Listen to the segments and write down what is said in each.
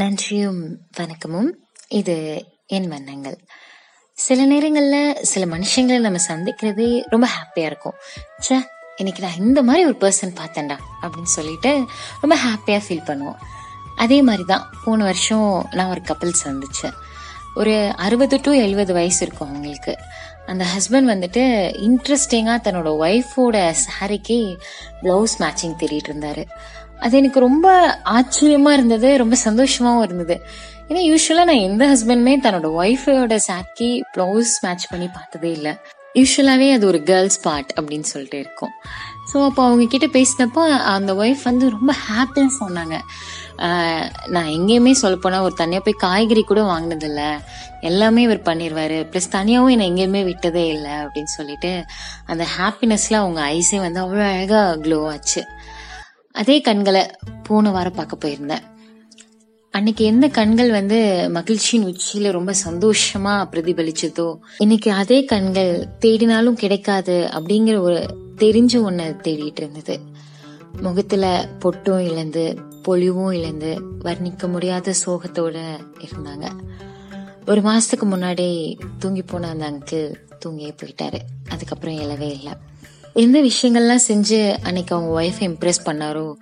நன்றியும் வணக்கமும். இது என் வண்ணங்கள். சில நேரங்களில் சில மனுஷங்களை நம்ம சந்திக்கிறதே ரொம்ப ஹாப்பியாக இருக்கும். சே இன்னைக்கு நான் இந்த மாதிரி ஒரு பர்சன் பார்த்தேன்டா அப்படின்னு சொல்லிட்டு ரொம்ப ஹாப்பியாக ஃபீல் பண்ணுவோம். அதே மாதிரி தான் போன வருஷம் நான் ஒரு கப்பல் சந்திச்சேன். ஒரு அறுபது டு எழுபது வயசு இருக்கும் அவங்களுக்கு. அந்த ஹஸ்பண்ட் வந்துட்டு இன்ட்ரெஸ்டிங்காக தன்னோட ஒய்ஃபோட சாரிக்கு ப்ளவுஸ் மேட்சிங் தேடிட்டு இருந்தாரு. அது எனக்கு ரொம்ப ஆச்சரியமா இருந்தது ரொம்ப சந்தோஷமாவும் இருந்தது. ஏன்னா யூஸ்வலா நான் எந்த ஹஸ்பண்டுமே தன்னோட ஒய்ஃபோட சாட்கி ப்ளவுஸ் மேட்ச் பண்ணி பார்த்ததே இல்லை. யூஸ்வலாவே அது ஒரு கேர்ள்ஸ் பார்ட் அப்படின்னு சொல்லிட்டு இருக்கும். ஸோ அப்போ அவங்க கிட்ட பேசினப்போ அந்த ஒய்ஃப் வந்து ரொம்ப ஹாப்பியாக சொன்னாங்க. நான் எங்கேயுமே சொல்லப்போனால் ஒரு தனியாக போய் காய்கறி கூட வாங்கினதில்ல எல்லாமே இவர் பண்ணிடுவாரு ப்ளஸ் தனியாகவும் என்னை எங்கேயுமே விட்டதே இல்லை அப்படின்னு சொல்லிட்டு அந்த ஹாப்பினஸ்ல அவங்க ஐஸே வந்து அவ்வளோ அழகாக க்ளோ ஆச்சு. அதே கண்களை போன வாரம் பார்க்க போயிருந்தேன். அன்னைக்கு எந்த கண்கள் வந்து மகிழ்ச்சியின் உச்சியில ரொம்ப சந்தோஷமா பிரதிபலிச்சதோ இன்னைக்கு அதே கண்கள் தேடினாலும் கிடைக்காது அப்படிங்கிற ஒரு தெரிஞ்ச ஒன்ன தேடிட்டு இருந்தது. முகத்துல பொட்டும் இழந்து பொலிவும் இழந்து வர்ணிக்க முடியாத சோகத்தோட இருந்தாங்க. ஒரு மாசத்துக்கு முன்னாடி தூங்கி போன அந்த அங்கிள் தூங்கியே போயிட்டாரு. அதுக்கப்புறம் இழவே இல்லை. எந்த விஷயங்கள்லாம் செஞ்சு அன்னைக்கு அவங்க ஒய்ஃபை இம்ப்ரெஸ் பண்ணாரோ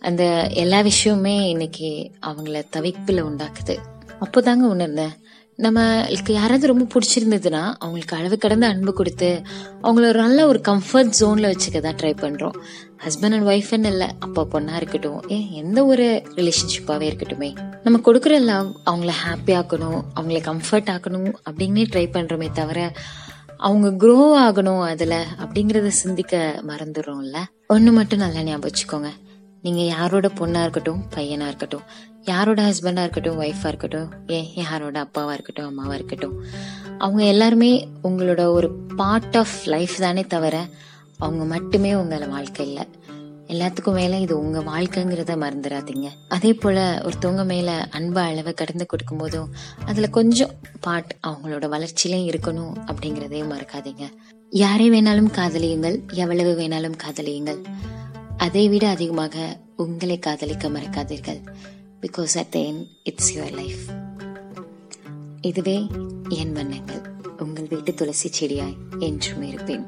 அந்த எல்லா விஷயமுமே இன்னைக்கு அவங்கள தவிப்பில் உண்டாக்குது. அப்போதாங்க உணர்ந்தேன். நம்மளுக்கு யாராவது ரொம்ப பிடிச்சிருந்ததுன்னா அவங்களுக்கு அளவு கடந்த அன்பு கொடுத்து அவங்கள ஒரு நல்ல ஒரு கம்ஃபர்ட் ஜோனில் வச்சுக்க தான் ட்ரை பண்ணுறோம் ஹஸ்பண்ட் அண்ட் ஒய்ஃப்னு இல்லை அப்பா பொண்ணாக இருக்கட்டும். ஏன் எந்த ஒரு ரிலேஷன்ஷிப்பாகவே இருக்கட்டுமே. நம்ம கொடுக்குற லவ் அவங்கள ஹாப்பி ஆக்கணும் அவங்கள கம்ஃபர்ட் ஆக்கணும் அப்படின்னே ட்ரை பண்ணுறோமே தவிர அவங்க க்ரோ ஆகணும் அதுல அப்படிங்கறத சிந்திக்க மறந்துடுறோம்ல. ஒண்ணு மட்டும் நல்லா ஞாபகம் வச்சுக்கோங்க. நீங்க யாரோட பொண்ணா இருக்கட்டும் பையனா இருக்கட்டும் யாரோட ஹஸ்பண்டா இருக்கட்டும் ஒய்ஃபா இருக்கட்டும் ஏன் யாரோட அப்பாவா இருக்கட்டும் அம்மாவா இருக்கட்டும் அவங்க எல்லாருமே உங்களோட ஒரு பார்ட் ஆஃப் லைஃப் தானே தவிர அவங்க மட்டுமே உங்கள வாழ்க்கை இல்லை எல்லாத்துக்கும் மேல இது உங்க வாழ்க்கைங்கிறத மறந்துடாதீங்க. அதே போல ஒருத்தவங்க மேல அன்பு அளவை கடந்து கொடுக்கும் போதும் அதுல கொஞ்சம் பாட் அவங்களோட வளர்ச்சியிலையும் இருக்கணும் அப்படிங்கறதையும் மறக்காதீங்க. யாரை வேணாலும் காதலியுங்கள் எவ்வளவு வேணாலும் காதலியுங்கள். அதை விட அதிகமாக உங்களை காதலிக்க மறக்காதீர்கள். Because at then it's your life இதுவே என் வண்ணங்கள். உங்கள் வீட்டு துளசி செடியாய் என்றும் இருப்பேன்.